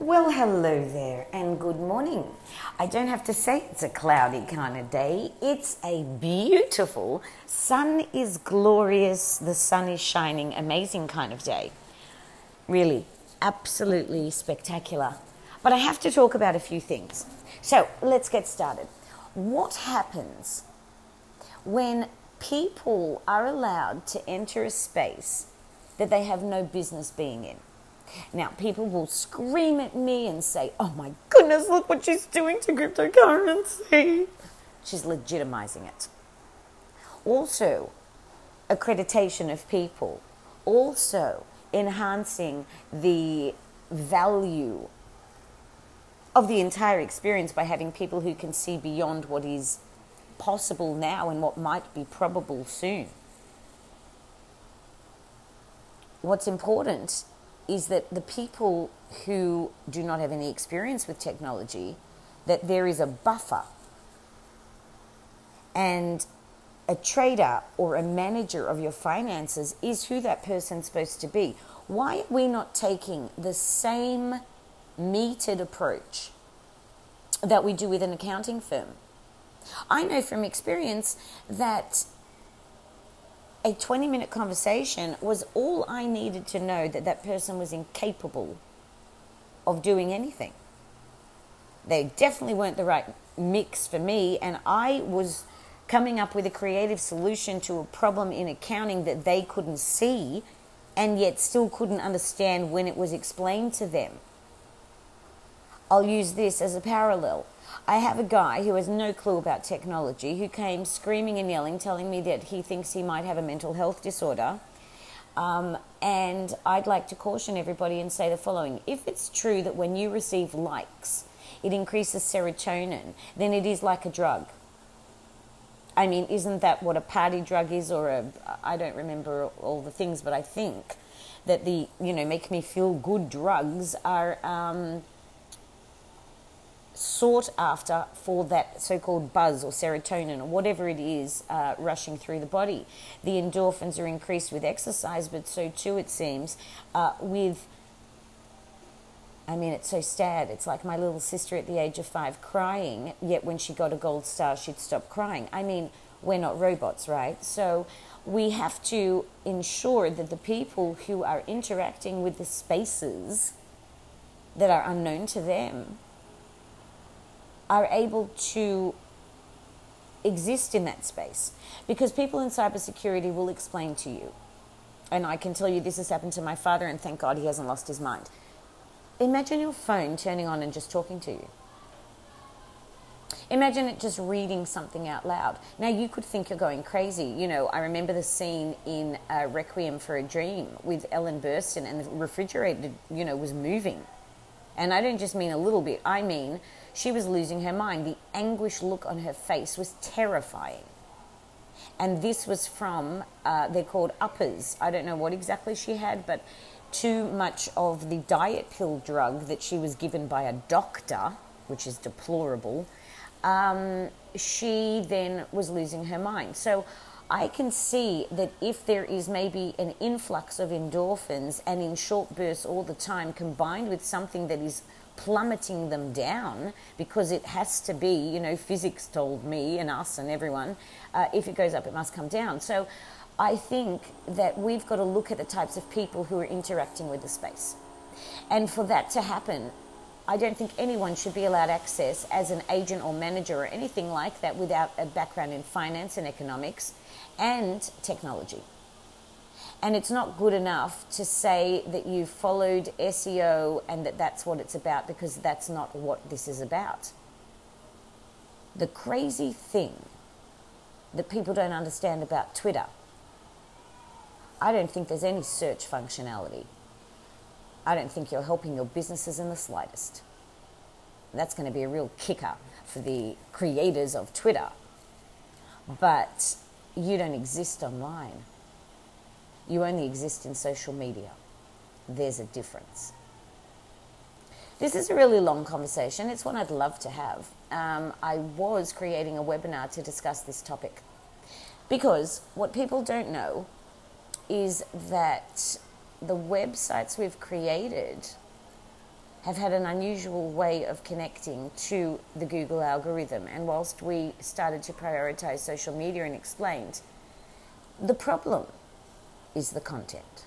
Well, hello there, and good morning. I don't have to say it's a cloudy kind of day. It's a beautiful, sun is glorious, the sun is shining, amazing kind of day. Really, absolutely spectacular. But I have to talk about a few things. So let's get started. What happens when people are allowed to enter a space that they have no business being in? Now, people will scream at me and say, Oh my goodness, look what she's doing to cryptocurrency. She's legitimizing it. Also, accreditation of people. Also, enhancing the value of the entire experience by having people who can see beyond what is possible now and what might be probable soon. What's important is that the people who do not have any experience with technology, that there is a buffer. And a trader or a manager of your finances is who that person's supposed to be. Why are we not taking the same metered approach that we do with an accounting firm? I know from experience that a 20 minute conversation was all I needed to know that that person was incapable of doing anything. They definitely weren't the right mix for me, and I was coming up with a creative solution to a problem in accounting that they couldn't see and yet still couldn't understand when it was explained to them. I'll use this as a parallel. I have a guy who has no clue about technology who came screaming and yelling, telling me that he thinks he might have a mental health disorder. Um, and I'd like to caution everybody and say the following if it's true that when you receive likes, it increases serotonin, then it is like a drug. I mean, isn't that what a party drug is, or a, I don't remember all the things, but I think that the, you know, make me feel good drugs are. Um, sought after for that so called buzz or serotonin or whatever it is uh, rushing through the body. The endorphins are increased with exercise, but so too, it seems, uh, with. I mean, it's so sad. It's like my little sister at the age of five crying, yet when she got a gold star, she'd stop crying. I mean, we're not robots, right? So we have to ensure that the people who are interacting with the spaces that are unknown to them are able to exist in that space. Because people in cybersecurity will explain to you and I can tell you this has happened to my father and thank God he hasn't lost his mind. Imagine your phone turning on and just talking to you. Imagine it just reading something out loud. Now you could think you're going crazy. You know I remember the scene in uh, Requiem for a Dream with Ellen Burstyn and the refrigerator you know was moving. And I don't just mean a little bit I mean she was losing her mind. The anguish look on her face was terrifying. And this was from, uh, they're called uppers. I don't know what exactly she had, but too much of the diet pill drug that she was given by a doctor, which is deplorable, um, she then was losing her mind. So I can see that if there is maybe an influx of endorphins and in short bursts all the time, combined with something that is plummeting them down because it has to be, you know, physics told me and us and everyone, uh, if it goes up, it must come down. So I think that we've got to look at the types of people who are interacting with the space. And for that to happen, I don't think anyone should be allowed access as an agent or manager or anything like that without a background in finance and economics and technology. And it's not good enough to say that you followed SEO and that that's what it's about because that's not what this is about. The crazy thing that people don't understand about Twitter, I don't think there's any search functionality. I don't think you're helping your businesses in the slightest. That's going to be a real kicker for the creators of Twitter. But you don't exist online. You only exist in social media. There's a difference. This is a really long conversation. It's one I'd love to have. Um, I was creating a webinar to discuss this topic because what people don't know is that the websites we've created have had an unusual way of connecting to the Google algorithm. And whilst we started to prioritize social media and explained, the problem is the content.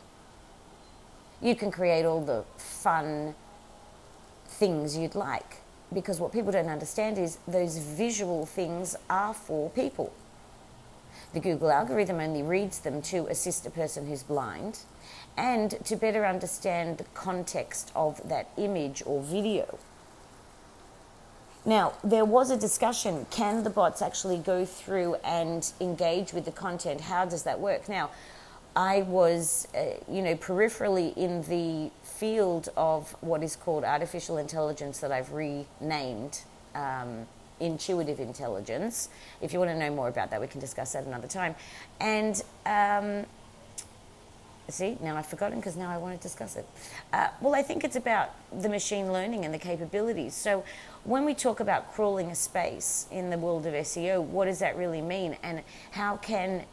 You can create all the fun things you'd like because what people don't understand is those visual things are for people. The Google algorithm only reads them to assist a person who's blind and to better understand the context of that image or video. Now, there was a discussion can the bots actually go through and engage with the content? How does that work? Now, I was, uh, you know, peripherally in the field of what is called artificial intelligence that I've renamed um, intuitive intelligence. If you want to know more about that, we can discuss that another time. And um, See, now I've forgotten because now I want to discuss it. Uh, well, I think it's about the machine learning and the capabilities. So, when we talk about crawling a space in the world of SEO, what does that really mean? And how can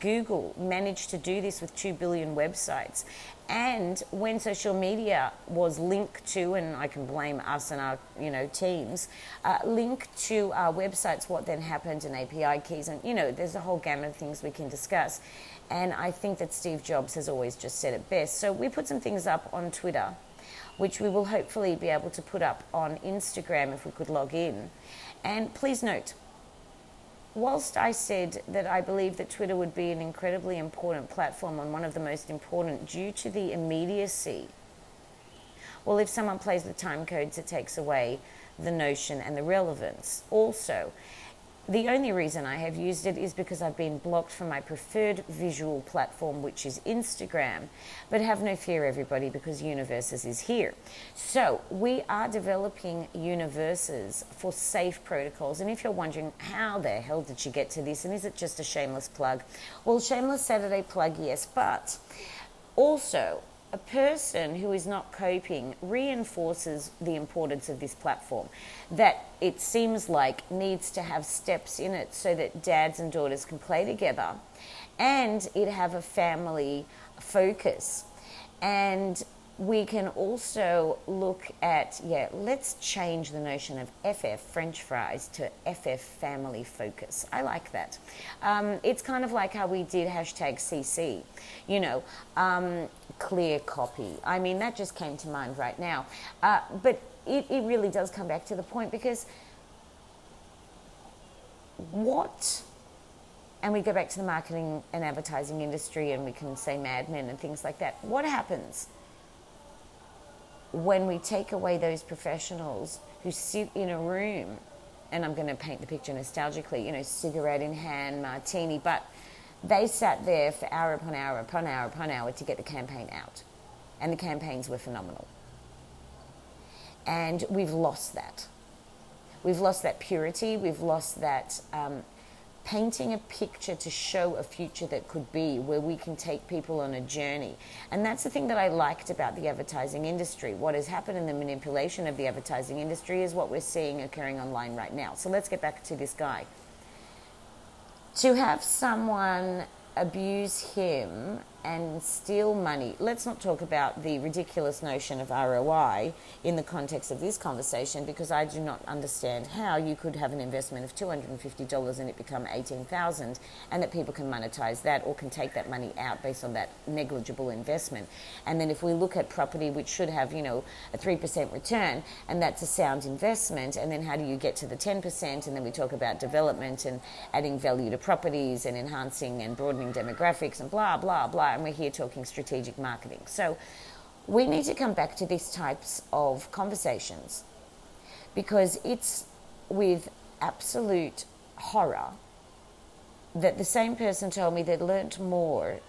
Google managed to do this with 2 billion websites? And when social media was linked to, and I can blame us and our you know teams, uh, linked to our websites, what then happened and API keys, and you know, there's a whole gamut of things we can discuss. And I think that Steve Jobs has always just said it best. So we put some things up on Twitter, which we will hopefully be able to put up on Instagram if we could log in. And please note, whilst I said that I believe that Twitter would be an incredibly important platform and one of the most important due to the immediacy, well, if someone plays with time codes, it takes away the notion and the relevance. Also, the only reason I have used it is because I've been blocked from my preferred visual platform, which is Instagram. But have no fear, everybody, because Universes is here. So we are developing Universes for safe protocols. And if you're wondering how the hell did she get to this, and is it just a shameless plug? Well, shameless Saturday plug, yes, but also a person who is not coping reinforces the importance of this platform. That it seems like needs to have steps in it so that dads and daughters can play together and it have a family focus. And we can also look at, yeah, let's change the notion of FF, French fries, to FF family focus. I like that. Um, it's kind of like how we did hashtag CC, you know, um, clear copy. I mean, that just came to mind right now. Uh, but it, it really does come back to the point because what and we go back to the marketing and advertising industry and we can say madmen and things like that. What happens when we take away those professionals who sit in a room, and I'm going to paint the picture nostalgically, you know, cigarette in hand, martini, but they sat there for hour upon hour upon hour upon hour to get the campaign out. And the campaigns were phenomenal. And we've lost that. We've lost that purity, we've lost that um, painting a picture to show a future that could be where we can take people on a journey. And that's the thing that I liked about the advertising industry. What has happened in the manipulation of the advertising industry is what we're seeing occurring online right now. So let's get back to this guy. To have someone abuse him and steal money. Let's not talk about the ridiculous notion of ROI in the context of this conversation because I do not understand how you could have an investment of $250 and it become 18,000 and that people can monetize that or can take that money out based on that negligible investment. And then if we look at property which should have, you know, a 3% return and that's a sound investment and then how do you get to the 10% and then we talk about development and adding value to properties and enhancing and broadening demographics and blah blah blah and we're here talking strategic marketing. So we need to come back to these types of conversations because it's with absolute horror that the same person told me they'd learnt more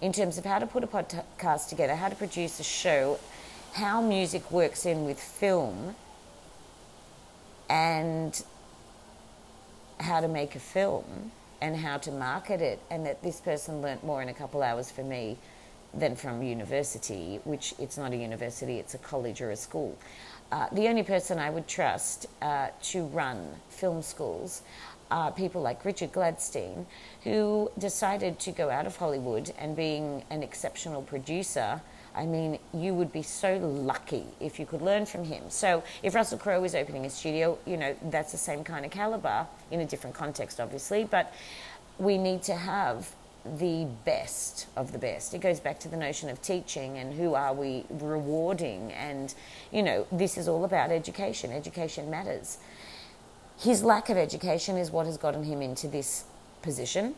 in terms of how to put a podcast together, how to produce a show, how music works in with film, and how to make a film and how to market it, and that this person learnt more in a couple hours for me than from university, which it's not a university, it's a college or a school. Uh, the only person I would trust uh, to run film schools are people like Richard Gladstein, who decided to go out of Hollywood and being an exceptional producer I mean, you would be so lucky if you could learn from him. So, if Russell Crowe is opening a studio, you know, that's the same kind of caliber in a different context, obviously, but we need to have the best of the best. It goes back to the notion of teaching and who are we rewarding. And, you know, this is all about education. Education matters. His lack of education is what has gotten him into this position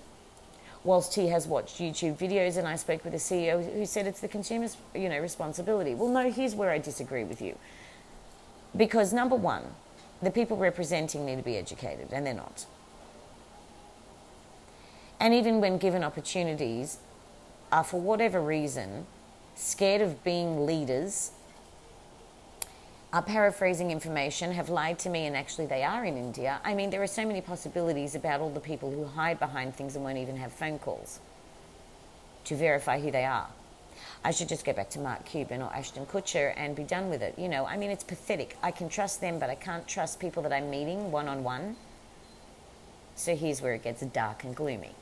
whilst he has watched YouTube videos and I spoke with a CEO who said it's the consumer's you know responsibility. Well no, here's where I disagree with you. Because number 1, the people representing need to be educated and they're not. And even when given opportunities are for whatever reason scared of being leaders are paraphrasing information, have lied to me, and actually they are in India. I mean, there are so many possibilities about all the people who hide behind things and won't even have phone calls to verify who they are. I should just go back to Mark Cuban or Ashton Kutcher and be done with it. You know, I mean, it's pathetic. I can trust them, but I can't trust people that I'm meeting one on one. So here's where it gets dark and gloomy.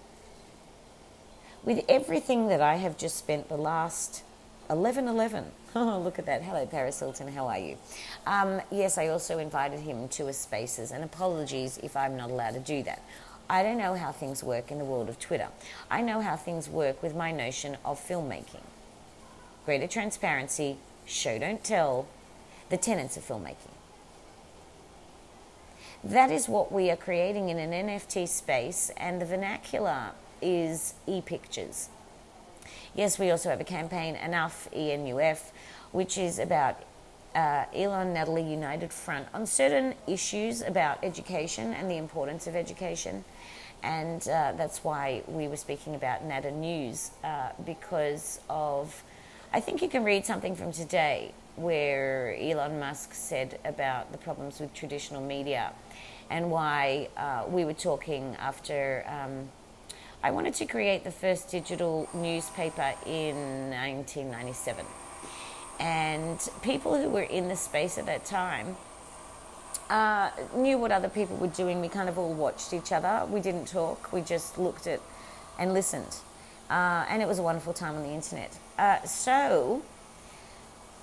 With everything that I have just spent the last 11 11 Oh, look at that. Hello, Paris Hilton. How are you? Um, yes, I also invited him to a spaces, and apologies if I'm not allowed to do that. I don't know how things work in the world of Twitter. I know how things work with my notion of filmmaking greater transparency, show don't tell, the tenets of filmmaking. That is what we are creating in an NFT space, and the vernacular is e pictures. Yes, we also have a campaign, Enough ENUF, which is about uh, Elon Natalie United Front on certain issues about education and the importance of education. And uh, that's why we were speaking about NATA News uh, because of, I think you can read something from today where Elon Musk said about the problems with traditional media and why uh, we were talking after. Um, I wanted to create the first digital newspaper in 1997 and people who were in the space at that time uh, knew what other people were doing. We kind of all watched each other. We didn't talk. We just looked at and listened, uh, and it was a wonderful time on the internet. Uh, so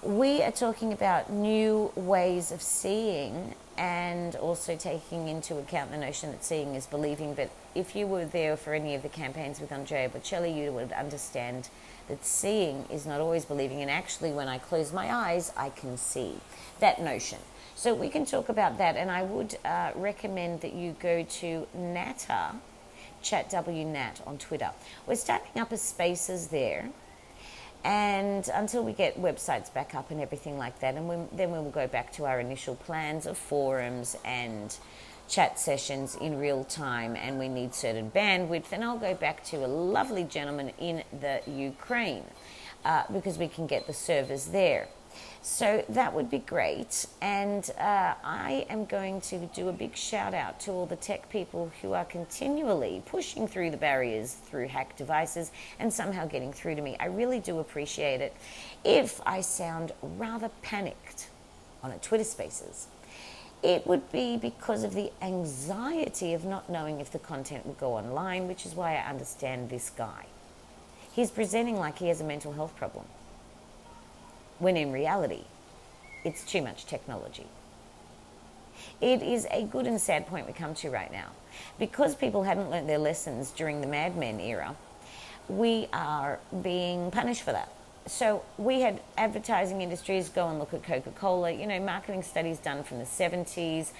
we are talking about new ways of seeing and also taking into account the notion that seeing is believing. But if you were there for any of the campaigns with Andrea Bocelli, you would understand that seeing is not always believing, and actually, when I close my eyes, I can see that notion. So, we can talk about that, and I would uh, recommend that you go to Nata, ChatWNat on Twitter. We're starting up a spaces there, and until we get websites back up and everything like that, and we, then we will go back to our initial plans of forums and chat sessions in real time and we need certain bandwidth. And I'll go back to a lovely gentleman in the Ukraine uh, because we can get the servers there. So that would be great. And uh, I am going to do a big shout out to all the tech people who are continually pushing through the barriers through hacked devices and somehow getting through to me. I really do appreciate it. If I sound rather panicked on a Twitter Spaces, it would be because of the anxiety of not knowing if the content would go online, which is why I understand this guy. He's presenting like he has a mental health problem, when in reality, it's too much technology. It is a good and sad point we come to right now. Because people hadn't learnt their lessons during the Mad Men era, we are being punished for that so we had advertising industries go and look at coca-cola you know marketing studies done from the 70s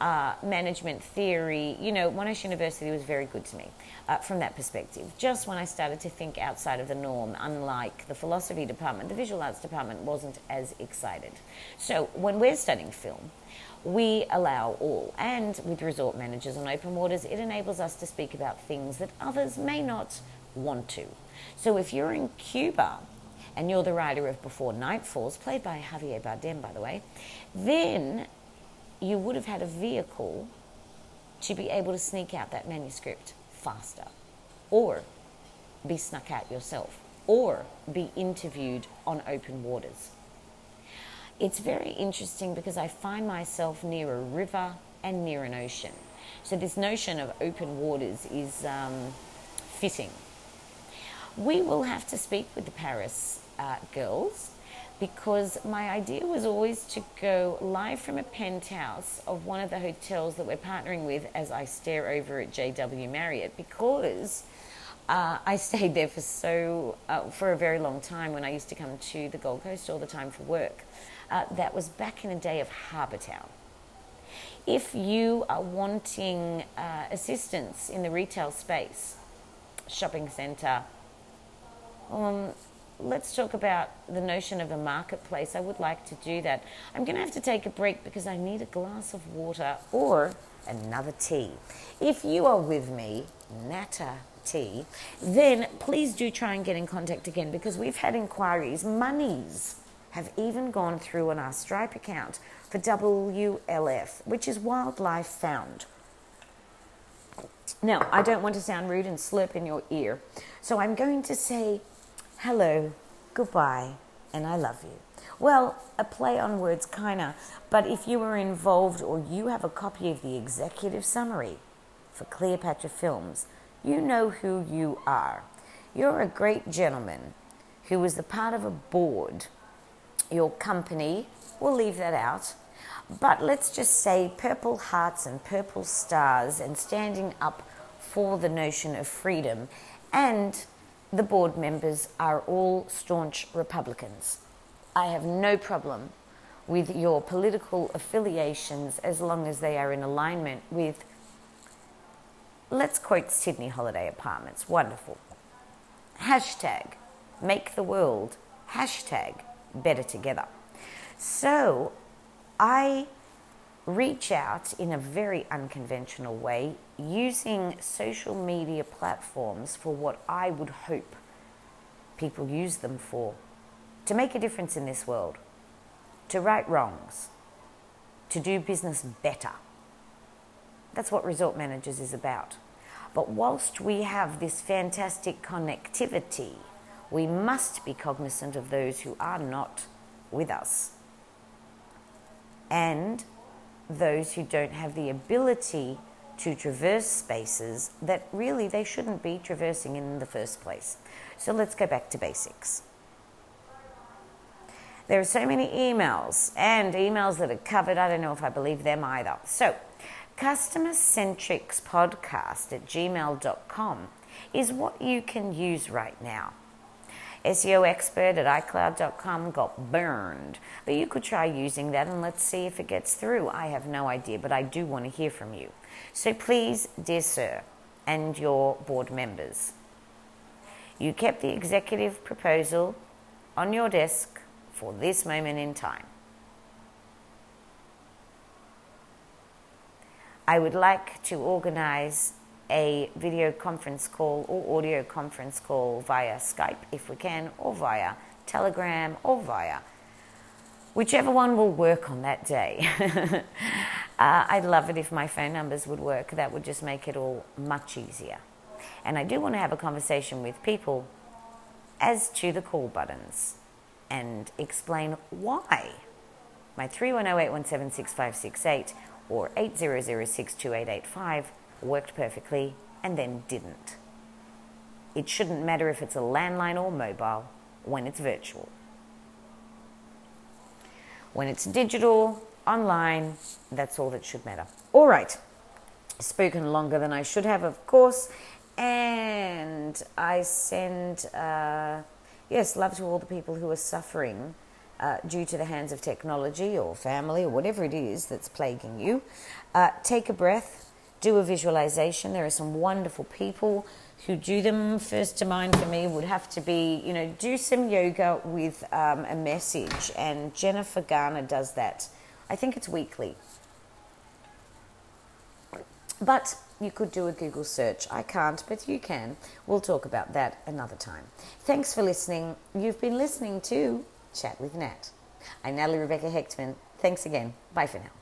uh, management theory you know monash university was very good to me uh, from that perspective just when i started to think outside of the norm unlike the philosophy department the visual arts department wasn't as excited so when we're studying film we allow all. And with resort managers on open waters, it enables us to speak about things that others may not want to. So if you're in Cuba and you're the writer of Before Night Falls, played by Javier Bardem, by the way, then you would have had a vehicle to be able to sneak out that manuscript faster, or be snuck out yourself, or be interviewed on open waters. It's very interesting because I find myself near a river and near an ocean. So, this notion of open waters is um, fitting. We will have to speak with the Paris uh, girls because my idea was always to go live from a penthouse of one of the hotels that we're partnering with as I stare over at JW Marriott because uh, I stayed there for so uh, for a very long time when I used to come to the Gold Coast all the time for work. Uh, that was back in the day of Harbour Town. If you are wanting uh, assistance in the retail space, shopping centre, um, let's talk about the notion of a marketplace. I would like to do that. I'm going to have to take a break because I need a glass of water or another tea. If you are with me, Natta Tea, then please do try and get in contact again because we've had inquiries. Monies have even gone through on our Stripe account for WLF, which is Wildlife Found. Now, I don't want to sound rude and slurp in your ear, so I'm going to say hello, goodbye, and I love you. Well, a play on words, kinda, but if you were involved or you have a copy of the executive summary for Cleopatra Films, you know who you are. You're a great gentleman who was the part of a board. Your company, we'll leave that out, but let's just say purple hearts and purple stars and standing up for the notion of freedom and the board members are all staunch Republicans. I have no problem with your political affiliations as long as they are in alignment with, let's quote Sydney Holiday Apartments, wonderful. Hashtag make the world, hashtag better together. So I reach out in a very unconventional way using social media platforms for what I would hope people use them for to make a difference in this world, to right wrongs, to do business better. That's what Resort Managers is about. But whilst we have this fantastic connectivity, we must be cognizant of those who are not with us. And those who don't have the ability to traverse spaces that really they shouldn't be traversing in the first place. So let's go back to basics. There are so many emails and emails that are covered. I don't know if I believe them either. So, customer centrics podcast at gmail.com is what you can use right now. SEO expert at iCloud.com got burned. But you could try using that and let's see if it gets through. I have no idea, but I do want to hear from you. So please, dear sir, and your board members, you kept the executive proposal on your desk for this moment in time. I would like to organize a video conference call or audio conference call via Skype if we can, or via Telegram, or via whichever one will work on that day. uh, I'd love it if my phone numbers would work. That would just make it all much easier. And I do want to have a conversation with people as to the call buttons and explain why my 310 or 80062885 worked perfectly and then didn't. It shouldn't matter if it's a landline or mobile when it's virtual. When it's digital, online, that's all that should matter. All right, spoken longer than I should have, of course, and I send, uh, yes, love to all the people who are suffering. Uh, due to the hands of technology or family or whatever it is that's plaguing you, uh, take a breath, do a visualization. There are some wonderful people who do them. First to mind for me would have to be, you know, do some yoga with um, a message. And Jennifer Garner does that. I think it's weekly. But you could do a Google search. I can't, but you can. We'll talk about that another time. Thanks for listening. You've been listening to Chat with Nat. I'm Natalie Rebecca Hechtman. Thanks again. Bye for now.